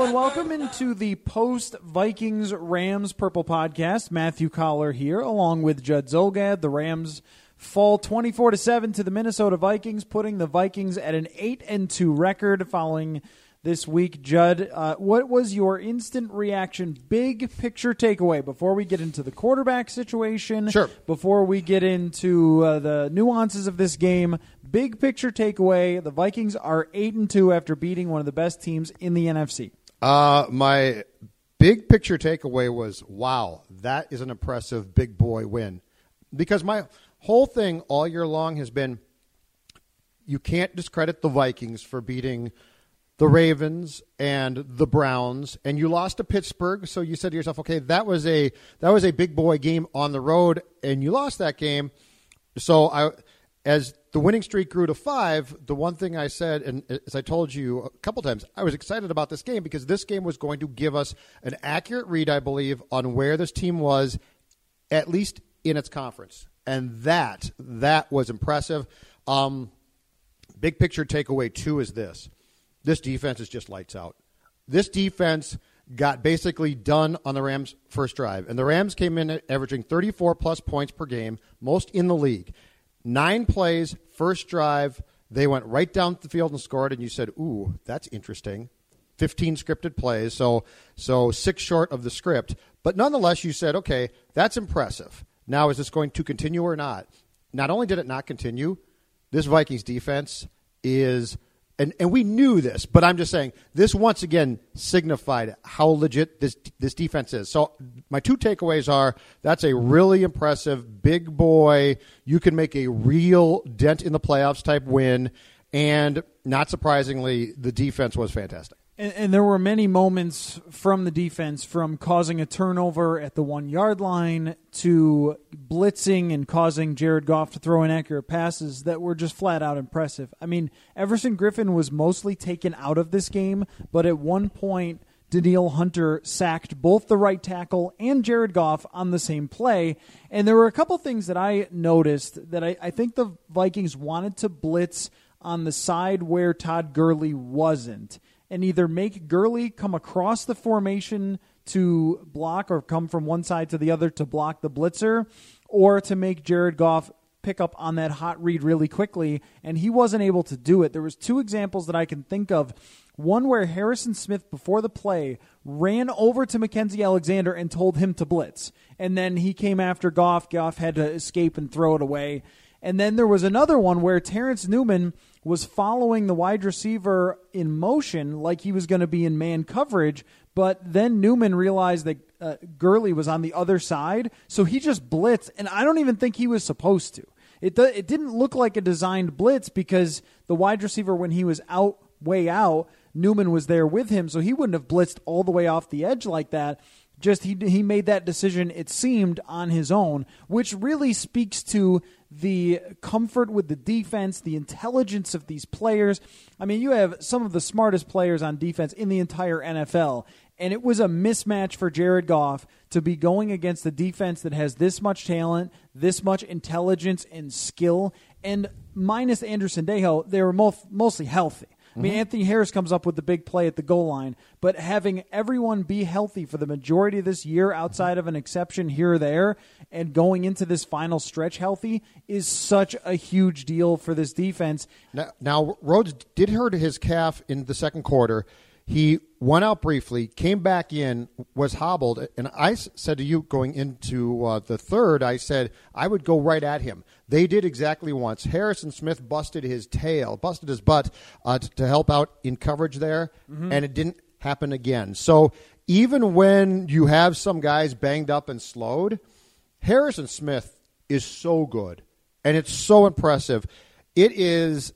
Hello and welcome into the post Vikings Rams Purple Podcast. Matthew Coller here, along with Judd Zulgad. The Rams fall 24 to 7 to the Minnesota Vikings, putting the Vikings at an 8 and 2 record following this week. Judd, uh, what was your instant reaction, big picture takeaway before we get into the quarterback situation? Sure. Before we get into uh, the nuances of this game, big picture takeaway: the Vikings are 8 and 2 after beating one of the best teams in the NFC. Uh, my big picture takeaway was wow, that is an impressive big boy win. Because my whole thing all year long has been you can't discredit the Vikings for beating the Ravens and the Browns, and you lost to Pittsburgh. So you said to yourself, okay, that was a that was a big boy game on the road, and you lost that game. So I, as the winning streak grew to five, the one thing I said, and as I told you a couple times, I was excited about this game because this game was going to give us an accurate read, I believe, on where this team was, at least in its conference, and that that was impressive. Um, big picture takeaway two is this this defense is just lights out. This defense got basically done on the Rams' first drive, and the Rams came in averaging 34 plus points per game, most in the league. Nine plays, first drive, they went right down the field and scored, and you said, "Ooh, that's interesting." 15 scripted plays, so so six short of the script, but nonetheless, you said, "Okay, that's impressive." Now, is this going to continue or not? Not only did it not continue, this Vikings defense is and, and we knew this, but I'm just saying this once again signified how legit this this defense is. So my two takeaways are that's a really impressive big boy. You can make a real dent in the playoffs type win, and not surprisingly, the defense was fantastic. And, and, there were many moments from the defense, from causing a turnover at the one yard line to blitzing and causing Jared Goff to throw inaccurate passes that were just flat out impressive. I mean, Everson Griffen was mostly taken out of this game, but at one point, Danielle Hunter sacked both the right tackle and Jared Goff on the same play. And there were a couple things that I noticed that I, I think the Vikings wanted to blitz on the side where Todd Gurley wasn't and either make Gurley come across the formation to block or come from one side to the other to block the blitzer, or to make Jared Goff pick up on that hot read really quickly, and he wasn't able to do it. There was two examples that I can think of. One where Harrison Smith before the play ran over to Mackensie Alexander and told him to blitz. And then he came after Goff. Goff had to escape and throw it away. And then there was another one where Terrence Newman was following the wide receiver in motion like he was going to be in man coverage, but then Newman realized that uh, Gurley was on the other side, so he just blitzed, and I don't even think he was supposed to. It it didn't look like a designed blitz because the wide receiver when he was out way out, Newman was there with him, so he wouldn't have blitzed all the way off the edge like that. Just he he made that decision. It seemed on his own, which really speaks to the comfort with the defense, the intelligence of these players. I mean, you have some of the smartest players on defense in the entire NFL, and it was a mismatch for Jared Goff to be going against a defense that has this much talent, this much intelligence and skill, and minus Andrew Sendejo, they were mostly healthy. I mean, mm-hmm. Anthony Harris comes up with the big play at the goal line, but having everyone be healthy for the majority of this year, outside of an exception here or there, and going into this final stretch healthy is such a huge deal for this defense. Now, now Rhodes did hurt his calf in the second quarter. He went out briefly, came back in, was hobbled, and I said to you going into uh, the third, I said I would go right at him. They did exactly once. Harrison Smith busted his tail, busted his butt uh, t- to help out in coverage there, and it didn't happen again. So even when you have some guys banged up and slowed, Harrison Smith is so good, and it's so impressive. It is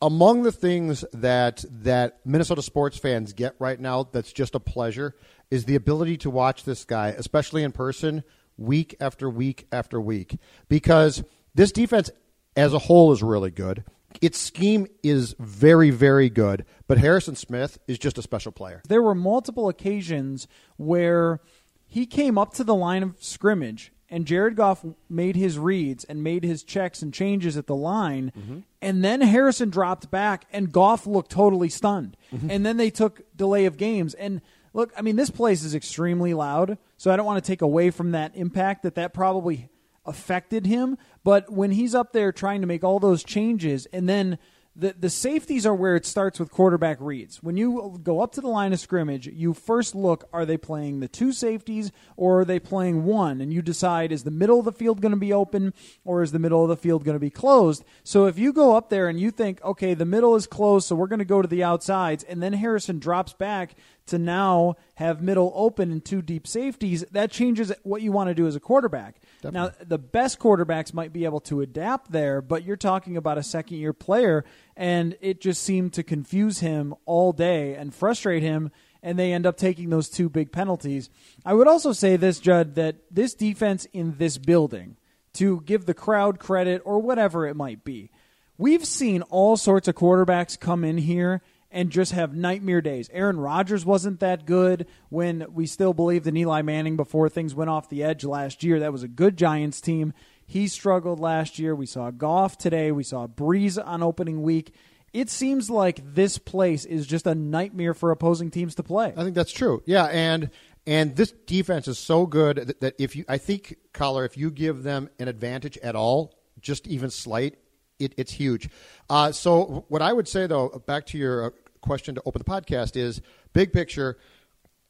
among the things that that Minnesota sports fans get right now. That's just a pleasure. Is the ability to watch this guy, especially in person, week after week after week, because this defense as a whole is really good. Its scheme is very, very good, but Harrison Smith is just a special player. There were multiple occasions where he came up to the line of scrimmage and Jared Goff made his reads and made his checks and changes at the line, mm-hmm. and then Harrison dropped back and Goff looked totally stunned. Mm-hmm. And then they took delay of games. And look, I mean, this place is extremely loud, so I don't want to take away from that impact that that probably affected him. But when he's up there trying to make all those changes, and then the the safeties are where it starts with quarterback reads. When you go up to the line of scrimmage, you first look: are they playing the two safeties or are they playing one? And you decide: is the middle of the field going to be open or is the middle of the field going to be closed? So if you go up there and you think, okay, the middle is closed, so we're going to go to the outsides, and then Harrison drops back to now have middle open and two deep safeties, that changes what you want to do as a quarterback. Now, the best quarterbacks might be able to adapt there, but you're talking about a second year player, and it just seemed to confuse him all day and frustrate him, and they end up taking those two big penalties. I would also say this, Judd, that this defense in this building, to give the crowd credit or whatever it might be, we've seen all sorts of quarterbacks come in here and just have nightmare days. Aaron Rodgers wasn't that good when we still believed in Eli Manning before things went off the edge last year. That was a good Giants team. He struggled last year. We saw Goff today. We saw Brees on opening week. It seems like this place is just a nightmare for opposing teams to play. I think that's true. Yeah, and and this defense is so good that, that if you, I think, Coller, if you give them an advantage at all, just even slight, it, it's huge. Uh, so what I would say though, back to your uh, question to open the podcast is big picture,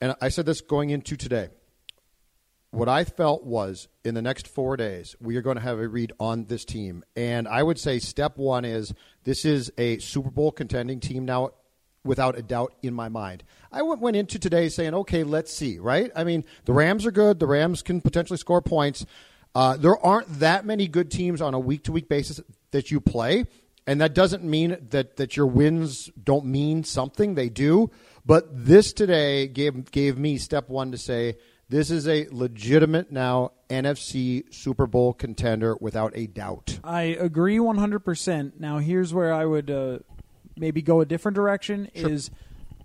and I said this going into today. What I felt was in the next four days, we are going to have a read on this team. And I would say step one is this is a Super Bowl contending team now, without a doubt in my mind. I went, went into today saying, okay, let's see, right? I mean, the Rams are good. The Rams can potentially score points. Uh, there aren't that many good teams on a week to week basis that you play. And that doesn't mean that, that your wins don't mean something. They do. But this today gave, gave me step one to say, this is a legitimate now NFC Super Bowl contender without a doubt. I agree 100%. Now, here's where I would uh, maybe go a different direction is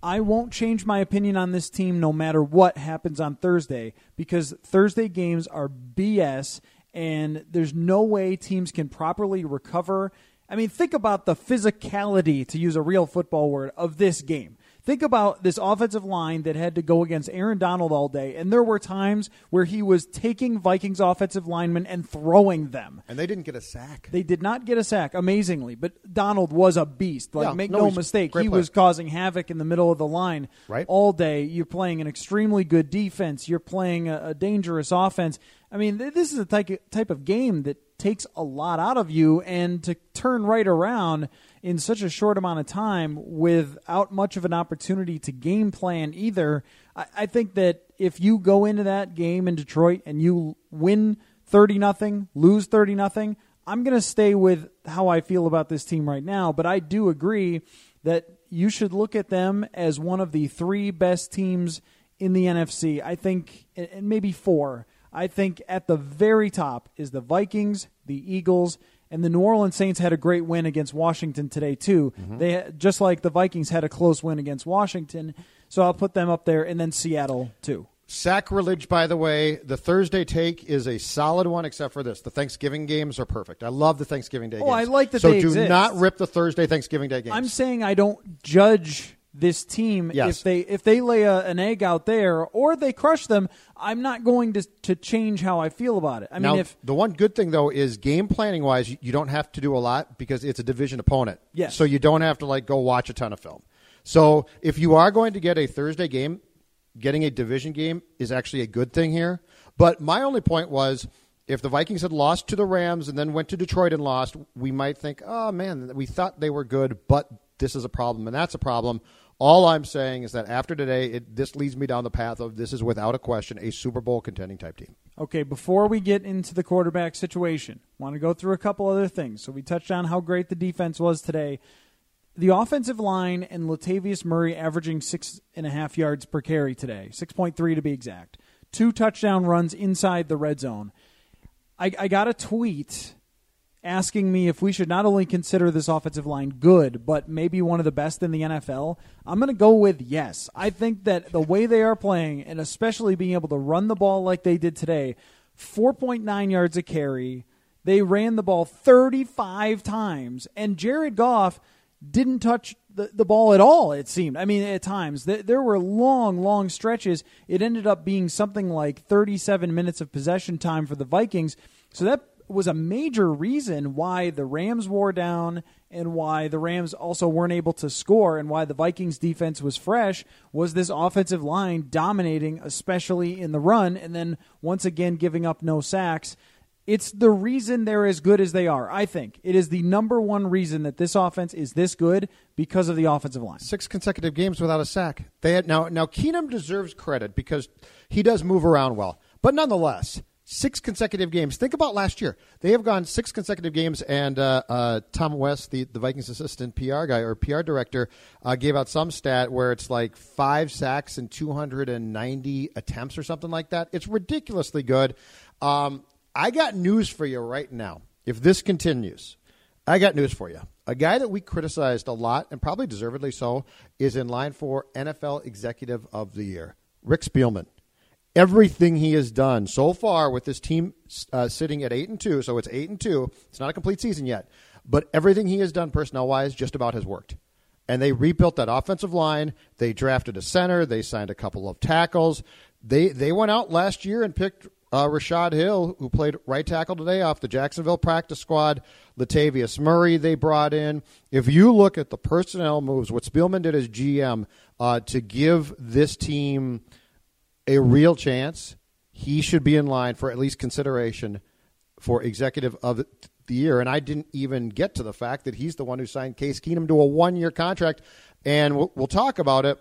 I won't change my opinion on this team no matter what happens on Thursday because Thursday games are BS and there's no way teams can properly recover. I mean, think about the physicality, to use a real football word, of this game. Think about this offensive line that had to go against Aaron Donald all day, and there were times where he was taking Vikings offensive linemen and throwing them. And they didn't get a sack. They did not get a sack, amazingly, but Donald was a beast. Like, Yeah, make no, no, mistake, he player. was causing havoc in the middle of the line Right. all day. You're playing an extremely good defense. You're playing a, a dangerous offense. I mean, th- this is a type of game that takes a lot out of you, and to turn right around in such a short amount of time without much of an opportunity to game plan either. I, I think that if you go into that game in Detroit and you win thirty nothing, lose thirty nothing, I'm going to stay with how I feel about this team right now. But I do agree that you should look at them as one of the three best teams in the NFC. I think, and maybe four. I think at the very top is the Vikings, the Eagles, and the New Orleans Saints had a great win against Washington today too. Mm-hmm. They just like the Vikings had a close win against Washington, so I'll put them up there, and then Seattle too. Sacrilege, by the way. The Thursday take is a solid one, except for this. The Thanksgiving games are perfect. I love the Thanksgiving Day Oh, games. I like that So do exist. not rip the Thursday Thanksgiving Day games. I'm saying I don't judge this team Yes. if they if they lay a, an egg out there or they crush them. I'm not going to to change how I feel about it. I now, mean, if the one good thing though is game planning wise, you, don't have to do a lot because it's a division opponent. Yes. So you don't have to like go watch a ton of film. So if you are going to get a Thursday game, getting a division game is actually a good thing here. But my only point was if the Vikings had lost to the Rams and then went to Detroit and lost, we might think, oh man, we thought they were good, but this is a problem and that's a problem. All I'm saying is that after today, it, this leads me down the path of this is without a question a Super Bowl contending type team. Okay, before we get into the quarterback situation, want to go through a couple other things. So we touched on how great the defense was today. The offensive line and Latavius Murray averaging six and a half yards per carry today, six point three to be exact. Two touchdown runs inside the red zone. I, I got a tweet asking me if we should not only consider this offensive line good, but maybe one of the best in the NFL, I'm going to go with yes. I think that the way they are playing, and especially being able to run the ball like they did today, 4.9 yards a carry, they ran the ball 35 times, and Jared Goff didn't touch the, the ball at all, it seemed. I mean, at times. There were long, long stretches. It ended up being something like 37 minutes of possession time for the Vikings. So that was a major reason why the Rams wore down and why the Rams also weren't able to score and why the Vikings defense was fresh was this offensive line dominating especially in the run and then once again giving up no sacks. It's the reason they're as good as they are. I think it is the number one reason that this offense is this good because of the offensive line. Six consecutive games without a sack. They had now now Keenum deserves credit because he does move around well, but nonetheless, six consecutive games. Think about last year. They have gone six consecutive games, and uh, uh, Tom West, the, the Vikings assistant PR guy or PR director, uh, gave out some stat where it's like five sacks and 290 attempts or something like that. It's ridiculously good. Um, I got news for you right now. If this continues, I got news for you. A guy that we criticized a lot, and probably deservedly so, is in line for NFL Executive of the Year, Rick Spielman everything he has done so far with this team uh, sitting at eight and two. So it's eight and two. It's not a complete season yet, but everything he has done personnel wise just about has worked. And they rebuilt that offensive line. They drafted a center. They signed a couple of tackles. They they went out last year and picked uh, Rashod Hill, who played right tackle today off the Jacksonville practice squad. Latavius Murray they brought in. If you look at the personnel moves, what Spielman did as GM uh, to give this team a real chance, he should be in line for at least consideration for executive of the year. And I didn't even get to the fact that he's the one who signed Case Keenum to a one year contract. And we'll, we'll, talk about it.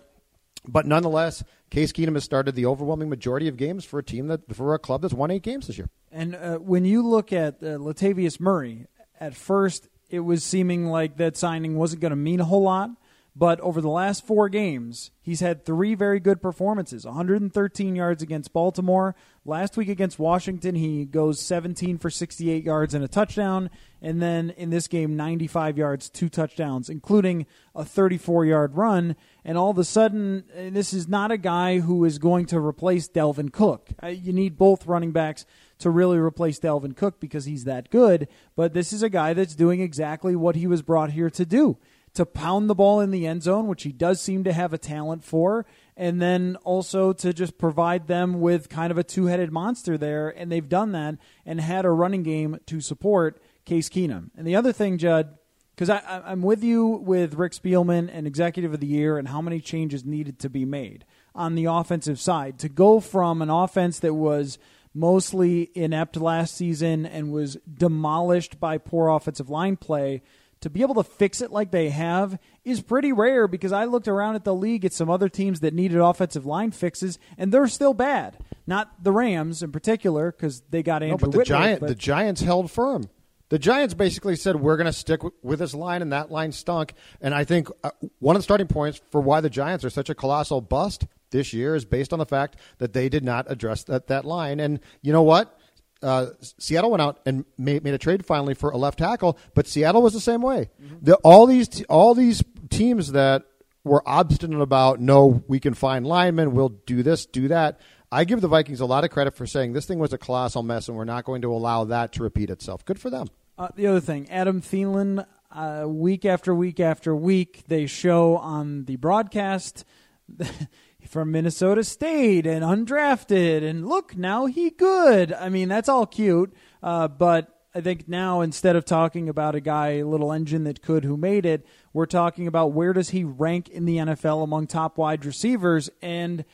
But nonetheless, Case Keenum has started the overwhelming majority of games for a team that for a club that's won eight games this year. And uh, when you look at uh, Latavius Murray, at first it was seeming like that signing wasn't going to mean a whole lot. But over the last four games, he's had three very good performances 113 yards against Baltimore. Last week against Washington, he goes 17 for 68 yards and a touchdown. And then in this game, 95 yards, two touchdowns, including a 34 yard run. And all of a sudden, uh, this is not a guy who is going to replace Dalvin Cook. Uh, you need both running backs to really replace Dalvin Cook because he's that good. But this is a guy that's doing exactly what he was brought here to do to pound the ball in the end zone, which he does seem to have a talent for, and then also to just provide them with kind of a two headed monster there. And they've done that and had a running game to support Case Keenum. And the other thing, Judd, because I'm with you with Rick Spielman and Executive of the Year and how many changes needed to be made on the offensive side to go from an offense that was mostly inept last season and was demolished by poor offensive line play to be able to fix it like they have is pretty rare because I looked around at the league at some other teams that needed offensive line fixes and they're still bad. Not the Rams in particular because they got Andrew. No, but the Whitworth, Giant, but the Giants held firm. The Giants basically said we're going to stick with this line, and that line stunk. And I think uh, one of the starting points for why the Giants are such a colossal bust this year is based on the fact that they did not address that that line. And you know what? Uh, Seattle went out and made, made a trade finally for a left tackle, but Seattle was the same way. Mm-hmm. The, all these t- all these teams that were obstinate about no, we can find linemen, we'll do this, do that. I give the Vikings a lot of credit for saying this thing was a colossal mess, and we're not going to allow that to repeat itself. Good for them. Uh, the other thing, Adam Thielen, uh, week after week after week, they show on the broadcast from Minnesota State and undrafted, and look now he good. I mean that's all cute, uh, but I think now instead of talking about a guy, a little engine that could who made it, we're talking about where does he rank in the NFL among top wide receivers. And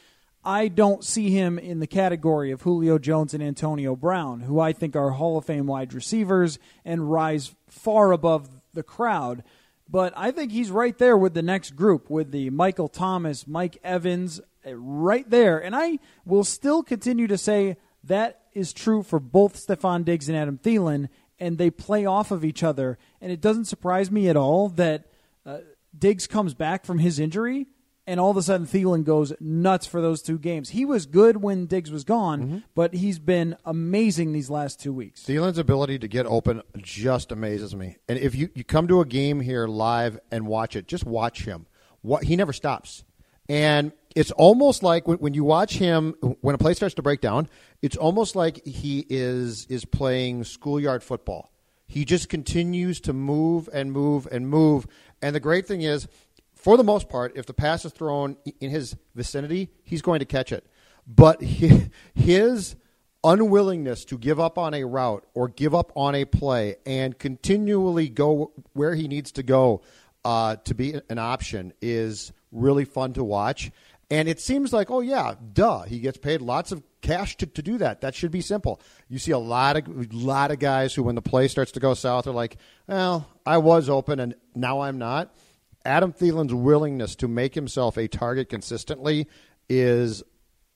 I don't see him in the category of Julio Jones and Antonio Brown, who I think are Hall of Fame wide receivers and rise far above the crowd. But I think he's right there with the next group, with the Michael Thomas, Mike Evans, eh, right there. And I will still continue to say that is true for both Stefon Diggs and Adam Thielen, and they play off of each other. And it doesn't surprise me at all that uh, Diggs comes back from his injury, and all of a sudden Thielen goes nuts for those two games. He was good when Diggs was gone, Mm-hmm. but he's been amazing these last two weeks. Thielen's ability to get open just amazes me. And if you, you come to a game here live and watch it, just watch him. What he never stops. And it's almost like when, when you watch him when a play starts to break down, it's almost like he is is playing schoolyard football. He just continues to move and move and move. And the great thing is, for the most part, if the pass is thrown in his vicinity, he's going to catch it. But his unwillingness to give up on a route or give up on a play and continually go where he needs to go uh, to be an option is really fun to watch. And it seems like, oh yeah, duh, he gets paid lots of cash to, to do that. That should be simple. You see a lot of lot of guys who, when the play starts to go south, are like, well, I was open and now I'm not. Adam Thielen's willingness to make himself a target consistently is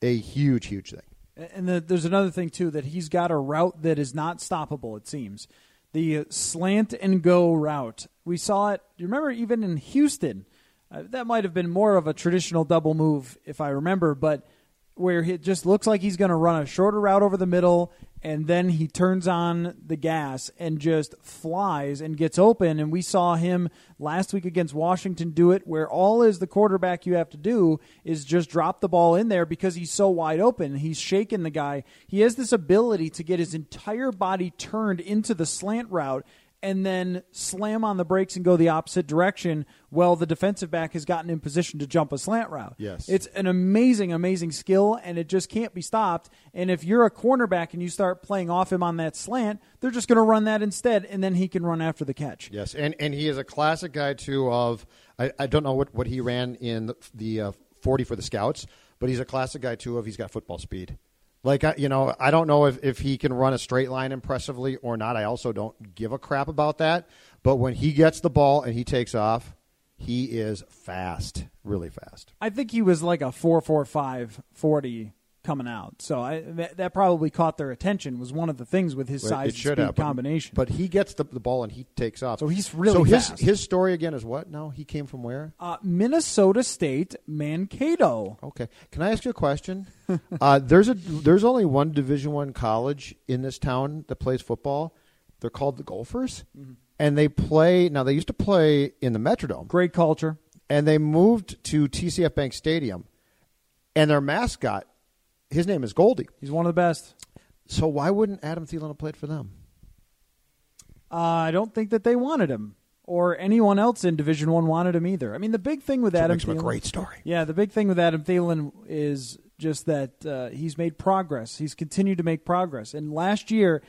a huge, huge thing. And the, there's another thing too that he's got a route that is not stoppable. It seems the slant and go route. We saw it. You remember even in Houston? Uh, that might have been more of a traditional double move, if I remember, but where it just looks like he's going to run a shorter route over the middle, and then he turns on the gas and just flies and gets open. And we saw him last week against Washington do it, where all is the quarterback you have to do is just drop the ball in there because he's so wide open. He's shaking the guy. He has this ability to get his entire body turned into the slant route and then slam on the brakes and go the opposite direction well, the defensive back has gotten in position to jump a slant route. Yes. It's an amazing, amazing skill, and it just can't be stopped. And if you're a cornerback and you start playing off him on that slant, they're just going to run that instead, and then he can run after the catch. Yes, and and he is a classic guy too. Of I, I don't know what, what he ran in the, the uh, forty for the scouts, but he's a classic guy too. Of he's got football speed. Like you know, I don't know if, if he can run a straight line impressively or not. I also don't give a crap about that. But when he gets the ball and he takes off, he is fast, really fast. I think he was like a 4.45 40 coming out. So I, that, that probably caught their attention. Was one of the things with his Well, size and speed have, but- combination. But he gets the, the ball and he takes off. So he's really so his fast. his story again is what? No, he came from where? uh, Minnesota State Mankato. Okay. Can I ask you a question? uh, there's a there's only one Division One college in this town that plays football. They're called the Gophers, and they play now. They used to play in the Metrodome, Great culture. and they moved to TCF Bank Stadium, and their mascot, his name is Goldie. He's one of the best. So why wouldn't Adam Thielen have played for them? Uh, I don't think that they wanted him, or anyone else in Division One wanted him either. I mean, the big thing with Adam makes him a great story. Yeah, the big thing with Adam Thielen is just that uh, he's made progress. He's continued to make progress. And last year,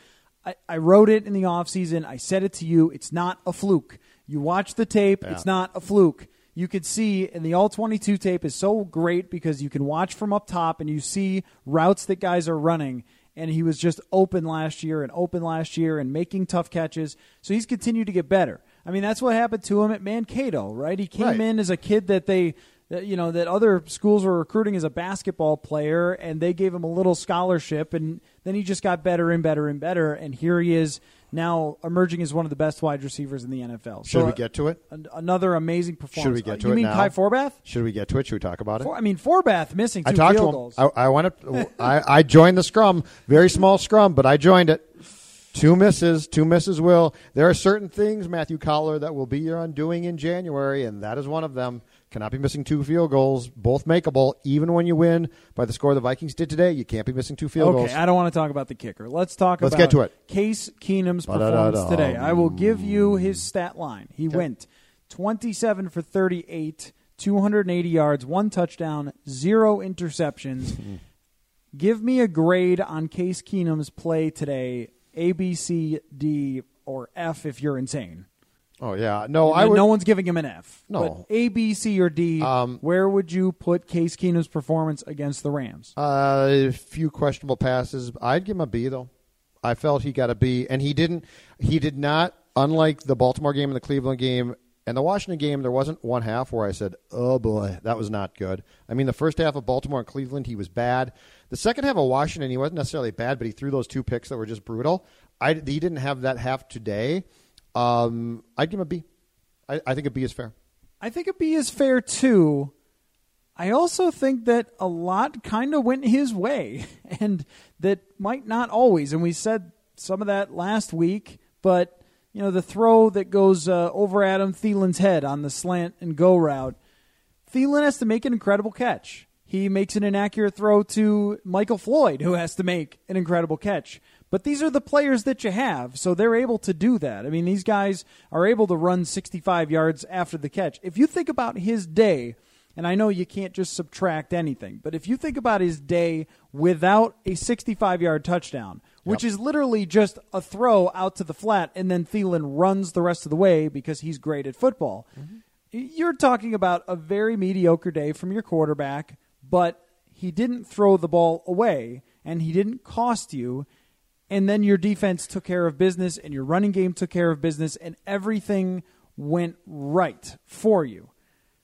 I, I wrote it in the offseason. I said it to you. It's not a fluke. You watch the tape, it's not a fluke. You could see, and the all 22 tape is so great because you can watch from up top and you see routes that guys are running. And he was just open last year and open last year and making tough catches. So he's continued to get better. I mean, that's what happened to him at Mankato, right? He came Right. in as a kid that they that, you know that other schools were recruiting as a basketball player and they gave him a little scholarship and then he just got better and better and better and here he is now emerging as one of the best wide receivers in the NFL. Should So, we get to it? an- another amazing performance? Should we get uh, to you it mean now? Kai Forbath? Should we get to it? Should we talk about it? For, I mean Forbath missing two I talked to field him. goals. I, I want to. I, I joined the scrum. Very small scrum, but I joined it. Two misses. Two misses. Will there are certain things, Matthew Coller, that will be your undoing in January, and that is one of them. Cannot be missing two field goals, both makeable. Even when you win by the score the Vikings did today, you can't be missing two field okay, goals. Okay, I don't want to talk about the kicker. Let's talk Let's about get to it. Case Keenum's performance today. I will give you his stat line. He went 27 for 38, 280 yards, one touchdown, zero interceptions. Hmm. give me a grade on Case Keenum's play today A, B, C, D, or F if you're insane. Oh yeah, no, I would. no one's giving him an F. No. But A, B, C, or D, Um, where would you put Case Keenum's performance against the Rams? Uh, a few questionable passes. I'd give him a B though. I felt he got a B, and he didn't. He did not. Unlike the Baltimore game and the Cleveland game and the Washington game, there wasn't one half where I said, "Oh boy, that was not good." I mean, the first half of Baltimore and Cleveland, he was bad. The second half of Washington, he wasn't necessarily bad, but he threw those two picks that were just brutal. I, he didn't have that half today. Um, I'd give him a B. I, I think a B is fair. I think a B is fair too. I also think that a lot kind of went his way, and that might not always. And we said some of that last week, but you know the throw that goes uh, over Adam Thielen's head on the slant and go route. Thielen has to make an incredible catch. He makes an inaccurate throw to Michael Floyd, who has to make an incredible catch. But these are the players that you have, so they're able to do that. I mean, these guys are able to run 65 yards after the catch. If you think about his day, and I know you can't just subtract anything, but if you think about his day without a 65 yard touchdown, which is literally just a throw out to the flat, and then Thielen runs the rest of the way because he's great at football. Mm-hmm. You're talking about a very mediocre day from your quarterback, but he didn't throw the ball away and he didn't cost you. And then your defense took care of business and your running game took care of business and everything went right for you.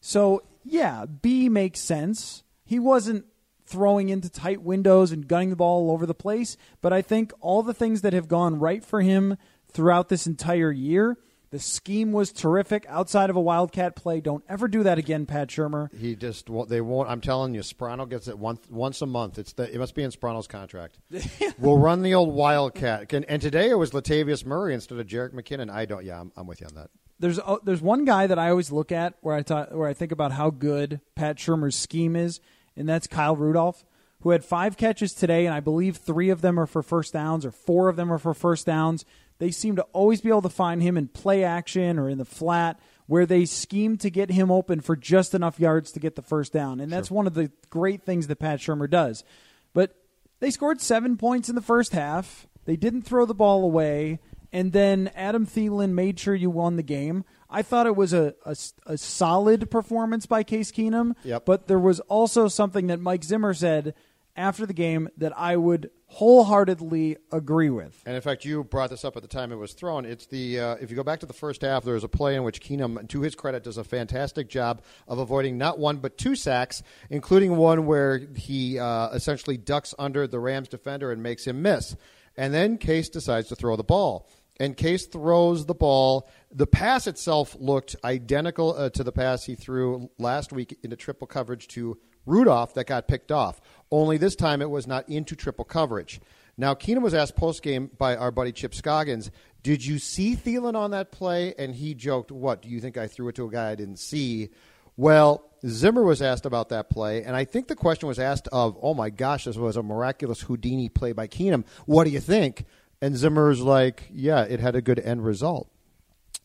So, yeah, B makes sense. He wasn't throwing into tight windows and gunning the ball all over the place, but I think all the things that have gone right for him throughout this entire year, the scheme was terrific outside of a wildcat play. Don't ever do that again, Pat Shurmur. He just won't, they won't. I'm telling you, Sprono gets it once once a month. It's the, it must be in Sprono's contract. we'll run the old wildcat. And, and today it was Latavius Murray instead of Jerick McKinnon. I don't. Yeah, I'm, I'm with you on that. There's uh, there's one guy that I always look at where I thought where I think about how good Pat Shurmur's scheme is, and that's Kyle Rudolph, who had five catches today, and I believe three of them are for first downs, or four of them are for first downs. They seem to always be able to find him in play action or in the flat, where they scheme to get him open for just enough yards to get the first down, and that's one of the great things that Pat Shurmur does. But they scored seven points in the first half. They didn't throw the ball away. And then Adam Thielen made sure you won the game. I thought it was a, a, a solid performance by Case Keenum. Yep. But there was also something that Mike Zimmer said after the game that I would wholeheartedly agree with. And in fact, you brought this up at the time it was thrown. It's the uh, if you go back to the first half, there was a play in which Keenum, to his credit, does a fantastic job of avoiding not one but two sacks, including one where he uh, essentially ducks under the Rams defender and makes him miss. And then Case decides to throw the ball. And Case throws the ball. The pass itself looked identical uh, to the pass he threw last week into triple coverage to Rudolph that got picked off. Only this time it was not into triple coverage. Now, Keenum was asked post game by our buddy Chip Scoggins, Did you see Thielen on that play? And he joked, What? Do you think I threw it to a guy I didn't see? Well, Zimmer was asked about that play, and I think the question was asked of, Oh my gosh, this was a miraculous Houdini play by Keenum. What do you think? And Zimmer's like, Yeah, it had a good end result.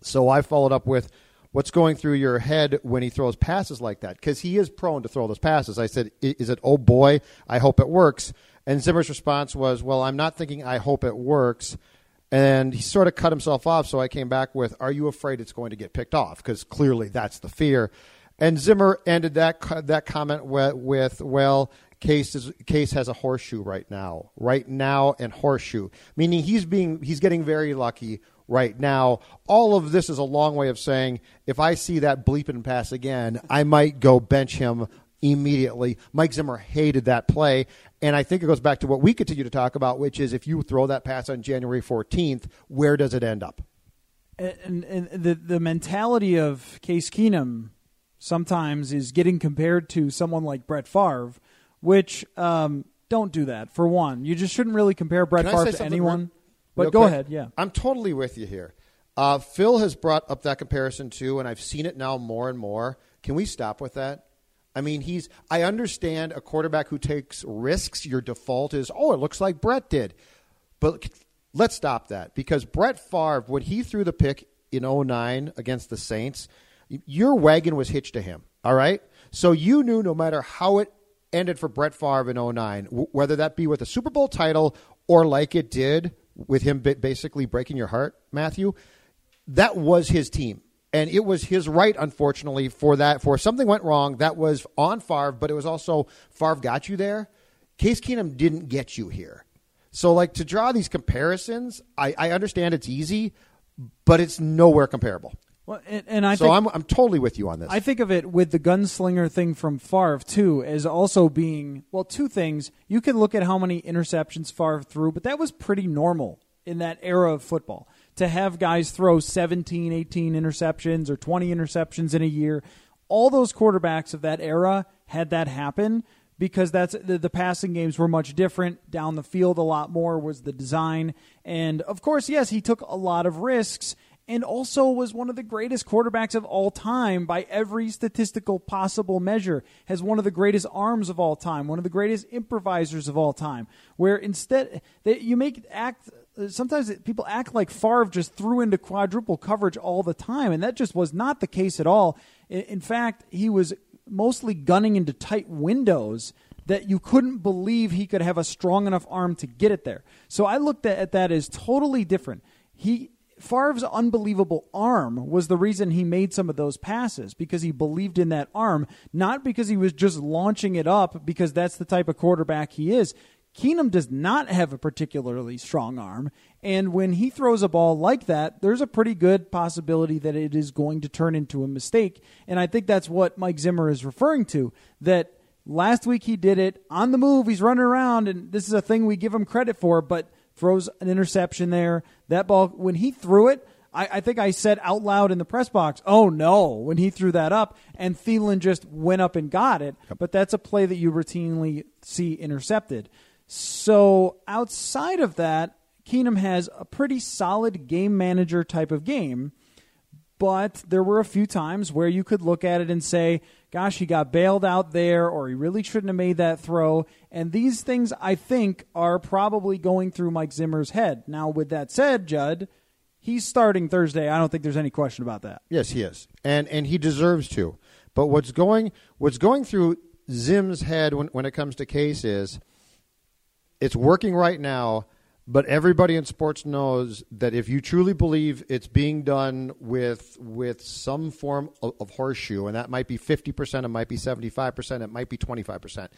So I followed up with, What's going through your head when he throws passes like that? Because he is prone to throw those passes. I said, "I- Is it, oh boy, I hope it works? And Zimmer's response was, Well, I'm not thinking I hope it works. And he sort of cut himself off. So I came back with, Are you afraid it's going to get picked off? Because clearly that's the fear. And Zimmer ended that, that comment with, with Well, Case is, Case has a horseshoe right now, right now, and horseshoe, meaning he's being he's getting very lucky right now. All of this is a long way of saying if I see that bleeping pass again, I might go bench him immediately. Mike Zimmer hated that play, and I think it goes back to what we continue to talk about, which is if you throw that pass on January 14th, where does it end up? and, and the the mentality of Case Keenum sometimes is getting compared to someone like Brett Favre, which um, don't do that. For one, you just shouldn't really compare Brett Favre to anyone. real- but go quick? ahead, yeah. I'm totally with you here. Uh, Phil has brought up that comparison too, and I've seen it now more and more. Can we stop with that? I mean, he's. I understand a quarterback who takes risks. Your default is, oh, it looks like Brett did, but let's stop that because Brett Favre, when he threw the pick in 09 against the Saints, your wagon was hitched to him. All right, so you knew no matter how it ended for Brett Favre in 09, w- whether that be with a Super Bowl title or like it did with him basically breaking your heart, Matthew, that was his team. And it was his right, unfortunately, for that. For something went wrong, that was on Favre, but it was also Favre got you there. Case Keenum didn't get you here. So, like to draw these comparisons, I, I understand it's easy, but it's nowhere comparable. Well, and, and I so think, I'm I'm totally with you on this. I think of it with the gunslinger thing from Favre too as also being well two things. You can look at how many interceptions Favre threw, but that was pretty normal in that era of football to have guys throw 17, 18 interceptions or 20 interceptions in a year. All those quarterbacks of that era had that happen because that's the, the, passing games were much different down the field a lot more was the design and of course yes he took a lot of risks and also was one of the greatest quarterbacks of all time by every statistical possible measure has one of the greatest arms of all time one of the greatest improvisers of all time where instead you make act sometimes people act like Favre just threw into quadruple coverage all the time and that just was not the case at all in fact he was mostly gunning into tight windows that you couldn't believe he could have a strong enough arm to get it there. So I looked at, that as totally different. He Favre's unbelievable arm was the reason he made some of those passes because he believed in that arm, not because he was just launching it up because that's the type of quarterback he is. Keenum does not have a particularly strong arm, and when he throws a ball like that, there's a pretty good possibility that it is going to turn into a mistake. And I think that's what Mike Zimmer is referring to. That last week he did it on the move, he's running around, and this is a thing we give him credit for, but throws an interception there. That ball, when he threw it, I, I, think I said out loud in the press box, "Oh no!" when he threw that up, and Thielen just went up and got it. Yep. But that's a play that you routinely see intercepted. So outside of that, Keenum has a pretty solid game manager type of game. But there were a few times where you could look at it and say, gosh, he got bailed out there, or he really shouldn't have made that throw. And these things, I think, are probably going through Mike Zimmer's head. Now, with that said, Judd, he's starting Thursday. I don't think there's any question about that. Yes, he is. And and he deserves to. But what's going what's going through Zim's head when, when it comes to Case is – it's working right now, but everybody in sports knows that if you truly believe it's being done with with some form of, of horseshoe, and that might be fifty percent, it might be seventy five percent, it might be twenty five percent,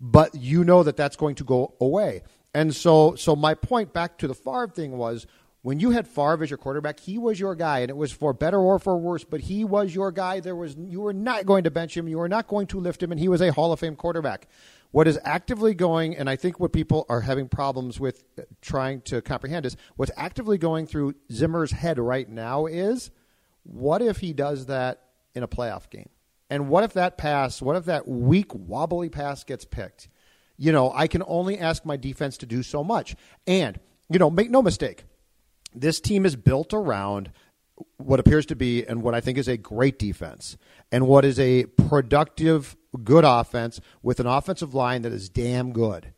but you know that that's going to go away. And so, so my point back to the Favre thing was when you had Favre as your quarterback, he was your guy, and it was for better or for worse. But he was your guy. There was you were not going to bench him. You were not going to lift him, and he was a Hall of Fame quarterback. What is actively going, and I think what people are having problems with uh, trying to comprehend is what's actively going through Zimmer's head right now is what if he does that in a playoff game? And what if that pass, what if that weak, wobbly pass gets picked? You know, I can only ask my defense to do so much. And, you know, make no mistake, this team is built around what appears to be and what I think is a great defense and what is a productive, good offense with an offensive line that is damn good.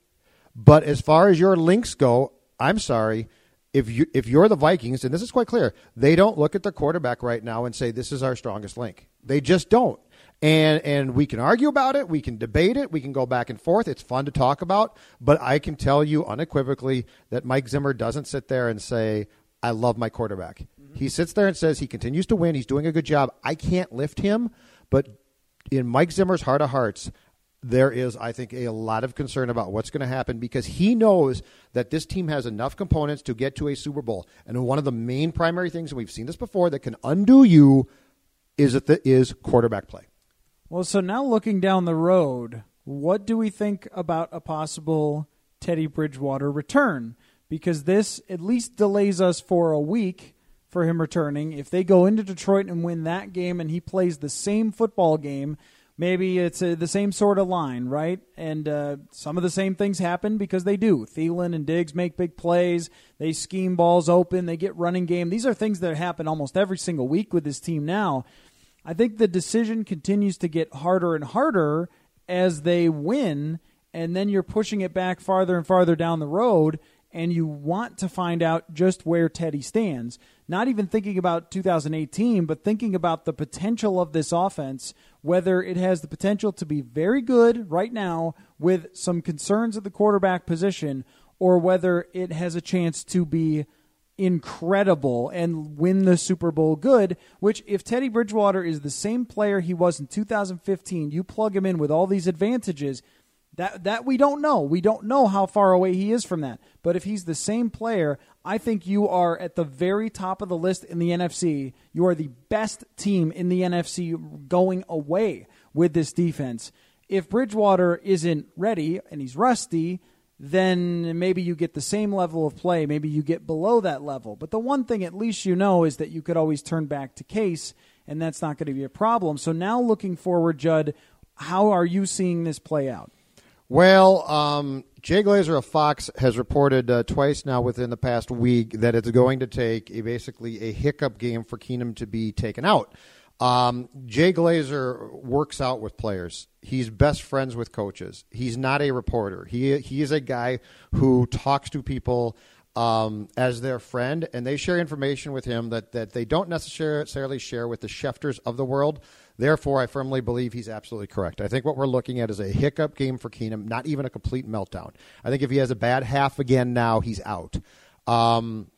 But as far as your links go, I'm sorry. If you if you're the Vikings, and this is quite clear, they don't look at the quarterback right now and say this is our strongest link. They just don't. And and we can argue about it, we can debate it, we can go back and forth. It's fun to talk about, but I can tell you unequivocally that Mike Zimmer doesn't sit there and say, I love my quarterback. Mm-hmm. He sits there and says he continues to win. He's doing a good job. I can't lift him, but in Mike Zimmer's heart of hearts, there is, I think, a lot of concern about what's going to happen because he knows that this team has enough components to get to a Super Bowl. And one of the main primary things, and we've seen this before, that can undo you is the, is quarterback play. Well, so now looking down the road, what do we think about a possible Teddy Bridgewater return? Because this at least delays us for a week for him returning. If they go into Detroit and win that game and he plays the same football game, maybe it's a, the same sort of line, right? And uh, some of the same things happen because they do. Thielen and Diggs make big plays. They scheme balls open. They get running game. These are things that happen almost every single week with this team now. I think the decision continues to get harder and harder as they win, and then you're pushing it back farther and farther down the road and you want to find out just where Teddy stands. Not even thinking about 2018, but thinking about the potential of this offense, whether it has the potential to be very good right now with some concerns at the quarterback position, or whether it has a chance to be incredible and win the Super Bowl good, which if Teddy Bridgewater is the same player he was in 2015, you plug him in with all these advantages, that that we don't know. We don't know how far away he is from that. But if he's the same player, I think you are at the very top of the list in the NFC. You are the best team in the NFC going away with this defense. If Bridgewater isn't ready and he's rusty, then maybe you get the same level of play. Maybe you get below that level. But the one thing at least you know is that you could always turn back to Case, and that's not going to be a problem. So now looking forward, Judd, how are you seeing this play out? Well, um, Jay Glazer of Fox has reported uh, twice now within the past week that it's going to take a, basically a hiccup game for Keenum to be taken out. Um, Jay Glazer works out with players. He's best friends with coaches. He's not a reporter. He he is a guy who talks to people um, as their friend, and they share information with him that, that they don't necessarily share with the Schefters of the world. Therefore, I firmly believe he's absolutely correct. I think what we're looking at is a hiccup game for Keenum, not even a complete meltdown. I think if he has a bad half again now, he's out. Um,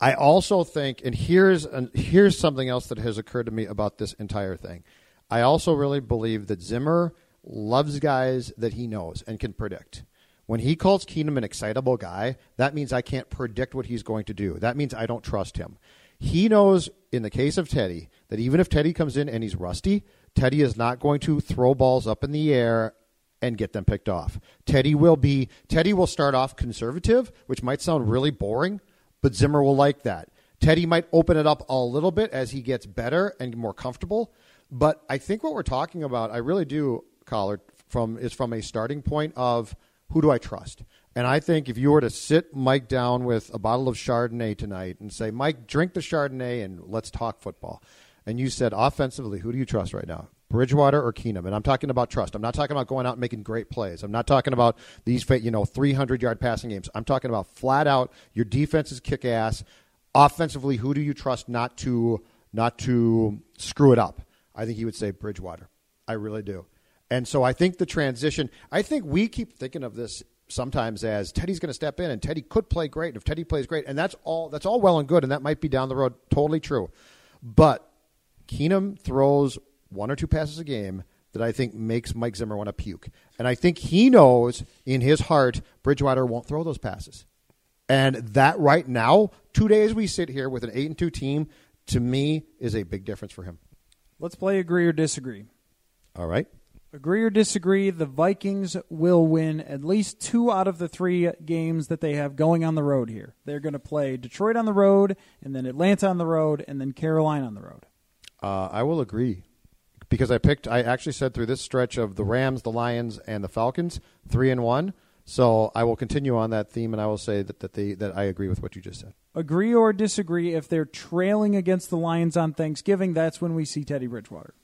I also think, and here's an, here's something else that has occurred to me about this entire thing. I also really believe that Zimmer loves guys that he knows and can predict. When he calls Keenum an excitable guy, that means I can't predict what he's going to do. That means I don't trust him. He knows, in the case of Teddy, that even if Teddy comes in and he's rusty, Teddy is not going to throw balls up in the air and get them picked off. Teddy will be Teddy will start off conservative, which might sound really boring, but Zimmer will like that. Teddy might open it up a little bit as he gets better and more comfortable. But I think what we're talking about, I really do, Coller, from is from a starting point of who do I trust? And I think if you were to sit Mike down with a bottle of Chardonnay tonight and say, Mike, drink the Chardonnay and let's talk football. And you said, offensively, who do you trust right now? Bridgewater or Keenum, and I'm talking about trust. I'm not talking about going out and making great plays. I'm not talking about these, you know, 300 yard passing games. I'm talking about flat out your defense is kick ass. Offensively, who do you trust not to not to screw it up? I think he would say Bridgewater. I really do. And so I think the transition. I think we keep thinking of this sometimes as Teddy's going to step in, and Teddy could play great. And if Teddy plays great, and that's all that's all well and good, and that might be down the road, totally true. But Keenum throws one or two passes a game that I think makes Mike Zimmer want to puke. And I think he knows in his heart Bridgewater won't throw those passes. And that right now, two days we sit here with an eight and two team, to me is a big difference for him. Let's play agree or disagree. All right. Agree or disagree, the Vikings will win at least two out of the three games that they have going on the road here. They're going to play Detroit on the road, and then Atlanta on the road, and then Carolina on the road. Uh, I will agree because I picked. I actually said through this stretch of the Rams, the Lions, and the Falcons, three and one. So I will continue on that theme, and I will say that that, they, that I agree with what you just said. Agree or disagree? If they're trailing against the Lions on Thanksgiving, that's when we see Teddy Bridgewater.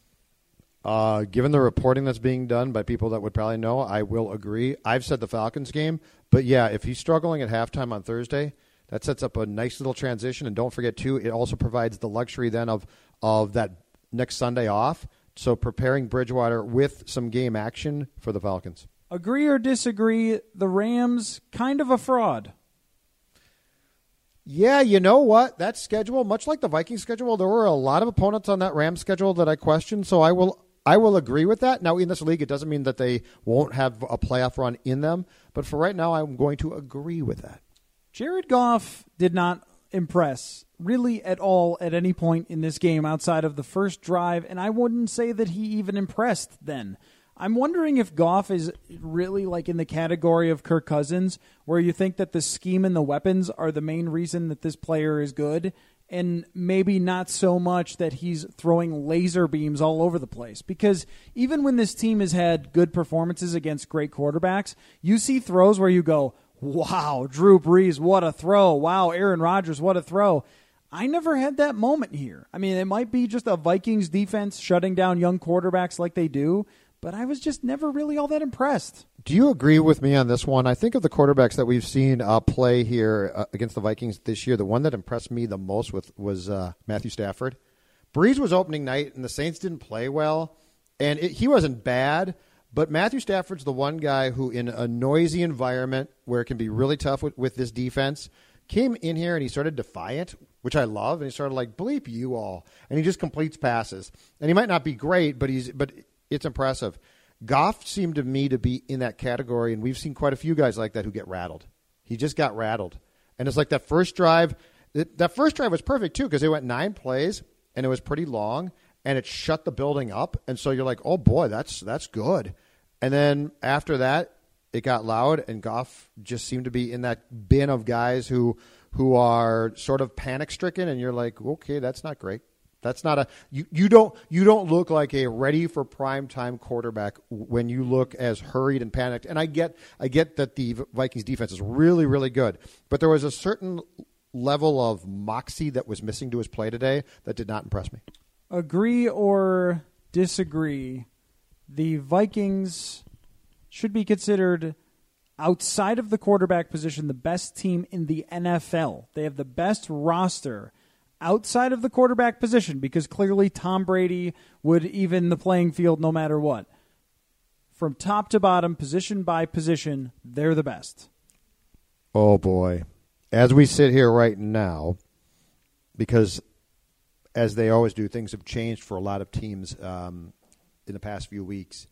Uh, given the reporting that's being done by people that would probably know, I will agree. I've said the Falcons game, but yeah, if he's struggling at halftime on Thursday, that sets up a nice little transition. And don't forget too, it also provides the luxury then of of that next Sunday off. So preparing Bridgewater with some game action for the Falcons. Agree or disagree? The Rams kind of a fraud. Yeah, you know what? That schedule, much like the Vikings schedule, there were a lot of opponents on that Rams schedule that I questioned. So I will I will agree with that. Now, in this league, it doesn't mean that they won't have a playoff run in them, but for right now, I'm going to agree with that. Jared Goff did not impress really at all at any point in this game outside of the first drive, and I wouldn't say that he even impressed then. I'm wondering if Goff is really like in the category of Kirk Cousins, where you think that the scheme and the weapons are the main reason that this player is good, and maybe not so much that he's throwing laser beams all over the place. Because even when this team has had good performances against great quarterbacks, you see throws where you go, wow, Drew Brees, what a throw. Wow, Aaron Rodgers, what a throw. I never had that moment here. I mean, it might be just a Vikings defense shutting down young quarterbacks like they do, but I was just never really all that impressed. Do you agree with me on this one? I think of the quarterbacks that we've seen uh, play here uh, against the Vikings this year, the one that impressed me the most with was uh, Matthew Stafford. Brees was opening night, and the Saints didn't play well, and it, he wasn't bad, But Matthew Stafford's the one guy who, in a noisy environment where it can be really tough with, with this defense, came in here and he started defiant, which I love, and he started like bleep you all, and he just completes passes. And he might not be great, but he's but it's impressive. Goff seemed to me to be in that category, and we've seen quite a few guys like that who get rattled. He just got rattled, and it's like that first drive. That first drive was perfect too because they went nine plays and it was pretty long, and it shut the building up. And so you're like, oh boy, that's that's good. And then after that, it got loud, and Goff just seemed to be in that bin of guys who who are sort of panic stricken, and you're like, okay, that's not great. That's not a you, you don't you don't look like a ready for prime time quarterback when you look as hurried and panicked. And I get I get that the Vikings defense is really really good, but there was a certain level of moxie that was missing to his play today that did not impress me. Agree or disagree? The Vikings should be considered outside of the quarterback position the best team in the NFL. They have the best roster outside of the quarterback position because clearly Tom Brady would even the playing field no matter what. From top to bottom, position by position, they're the best. Oh boy. As we sit here right now, because as they always do, things have changed for a lot of teams um, in the past few weeks.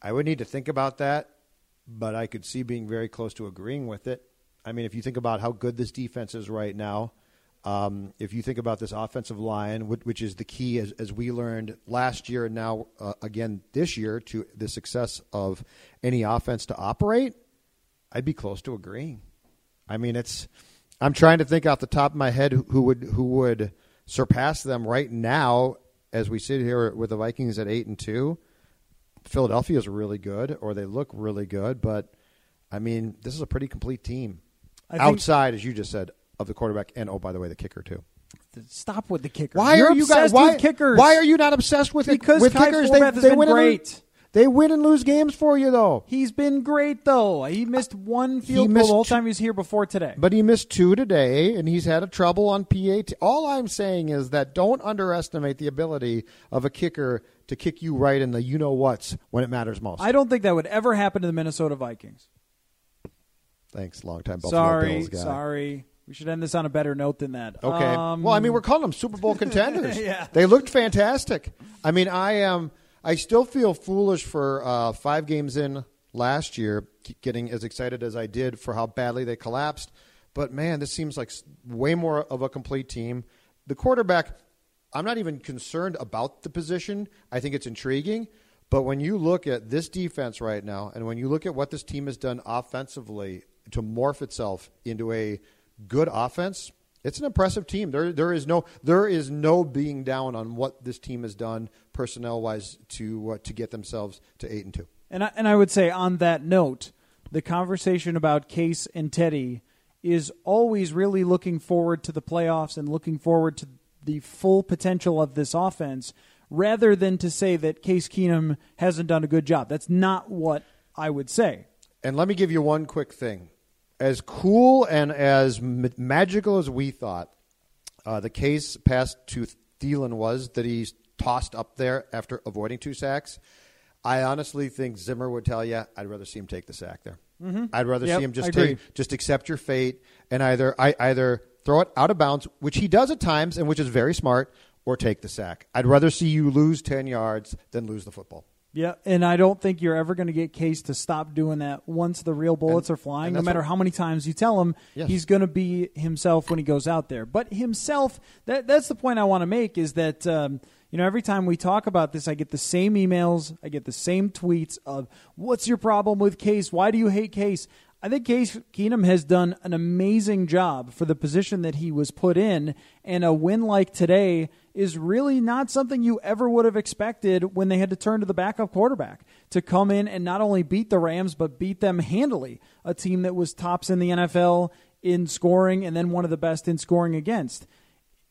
I would need to think about that, but I could see being very close to agreeing with it. I mean, if you think about how good this defense is right now, um, if you think about this offensive line, which is the key, as, as we learned last year and now uh, again this year, to the success of any offense to operate, I'd be close to agreeing. I mean, it's. I'm trying to think off the top of my head who, who would who would surpass them right now as we sit here with the Vikings at eight and two. Philadelphia is really good, or they look really good, but I mean, this is a pretty complete team. Outside, as you just said, of the quarterback, and oh, by the way, the kicker too. Stop with the kicker. Why You're are you guys? Why with kickers? Why are you not obsessed with Because with Kai kickers? Forbath they, they win great. they win and lose games for you, though. He's been great though. He missed one field goal missed the whole two- time he was here before today. But he missed two today, and he's had a trouble on PAT. All I'm saying is that don't underestimate the ability of a kicker to kick you right in the you know whats when it matters most. I don't think that would ever happen to the Minnesota Vikings. Thanks, longtime Buffalo sorry, Bills guy. sorry. We should end this on a better note than that. Okay. Um, well, I mean, we're calling them Super Bowl contenders. Yeah. They looked fantastic. I mean, I am. I still feel foolish for uh, five games in last year, getting as excited as I did for how badly they collapsed. But man, this seems like way more of a complete team. The quarterback, I'm not even concerned about the position. I think it's intriguing. But when you look at this defense right now, and when you look at what this team has done offensively to morph itself into a good offense, it's an impressive team. There, there is no, there is no being down on what this team has done personnel wise to uh, to get themselves to eight and two. And I, and I would say on that note, the conversation about Case and Teddy is always really looking forward to the playoffs and looking forward to the full potential of this offense, rather than to say that Case Keenum hasn't done a good job. That's not what I would say. And let me give you one quick thing. As cool and as ma- magical as we thought uh, the Case passed to Thielen was that he's tossed up there after avoiding two sacks, I honestly think Zimmer would tell you I'd rather see him take the sack there. Mm-hmm. I'd rather Yep, see him just take, just accept your fate and either I either throw it out of bounds, which he does at times and which is very smart, or take the sack. I'd rather see you lose ten yards than lose the football. Yeah, and I don't think you're ever going to get Case to stop doing that once the real bullets And- are flying. No matter what- how many times you tell him, Yes. he's going to be himself when he goes out there. But himself, that that's the point I want to make is that um, you know every time we talk about this, I get the same emails, I get the same tweets of "What's your problem with Case? Why do you hate Case?" I think Case Keenum has done an amazing job for the position that he was put in, and a win like today is really not something you ever would have expected when they had to turn to the backup quarterback to come in and not only beat the Rams but beat them handily, a team that was tops in the NFL in scoring and then one of the best in scoring against.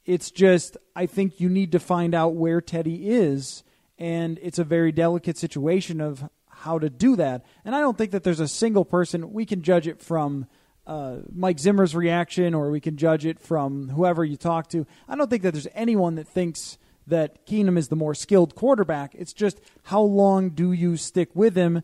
It's just I think you need to find out where Teddy is and it's a very delicate situation of how to do that. And I don't think that there's a single person we can judge it from uh, Mike Zimmer's reaction or we can judge it from whoever you talk to. I don't think that there's anyone that thinks that Keenum is the more skilled quarterback. It's just how long do you stick with him,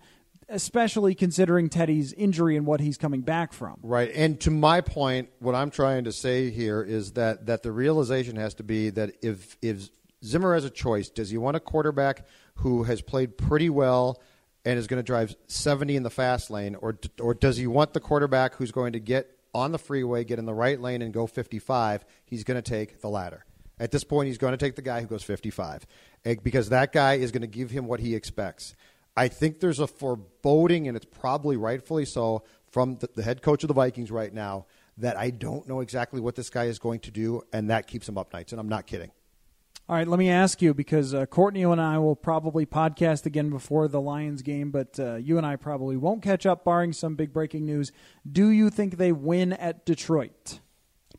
especially considering Teddy's injury and what he's coming back from. Right. And to my point, what I'm trying to say here is that that the realization has to be that if if Zimmer has a choice, does he want a quarterback who has played pretty well and is going to drive 70 in the fast lane or or does he want the quarterback who's going to get on the freeway, get in the right lane and go 55? He's going to take the latter. At this point, he's going to take the guy who goes 55 eh, because that guy is going to give him what he expects. I think there's a foreboding, and it's probably rightfully so, from the, the, head coach of the Vikings right now that I don't know exactly what this guy is going to do, and that keeps him up nights. And I'm not kidding. All right, let me ask you because uh, Courtney and I will probably podcast again before the Lions game, but uh, you and I probably won't catch up, barring some big breaking news. Do you think they win at Detroit?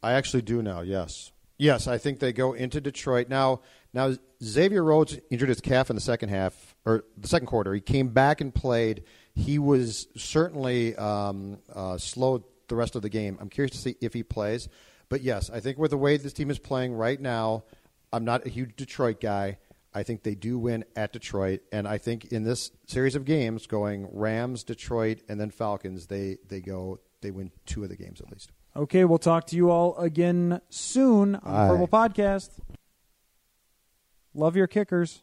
I actually do now. Yes. Yes, I think they go into Detroit now. Now Xavier Rhodes injured his calf in the second half or the second quarter. He came back and played. He was certainly um, uh, slowed the rest of the game. I'm curious to see if he plays. But yes, I think with the way this team is playing right now, I'm not a huge Detroit guy. I think they do win at Detroit, and I think in this series of games, going Rams, Detroit, and then Falcons, they they go they win two of the games at least. Okay, we'll talk to you all again soon on Aye. Purple Podcast. Love your kickers.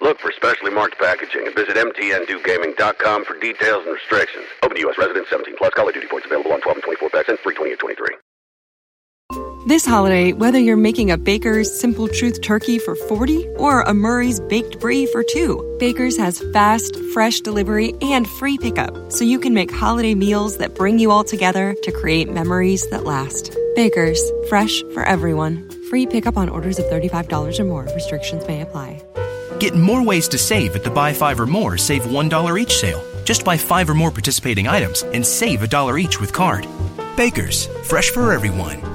Look for specially marked packaging and visit mtndewgaming.com for details and restrictions. Open to U.S. residents 17 plus. Call of Duty points available on 12 and 24 packs and free 20 and 23. This holiday, whether you're making a Baker's Simple Truth turkey for 40 or a Murray's Baked Brie for 2, Baker's has fast, fresh delivery and free pickup, so you can make holiday meals that bring you all together to create memories that last. Baker's, fresh for everyone. Free pickup on orders of $35 or more. Restrictions may apply. Get more ways to save at the Buy Five or More Save $1 each sale. Just buy five or more participating items and save a dollar each with card. Baker's, fresh for everyone.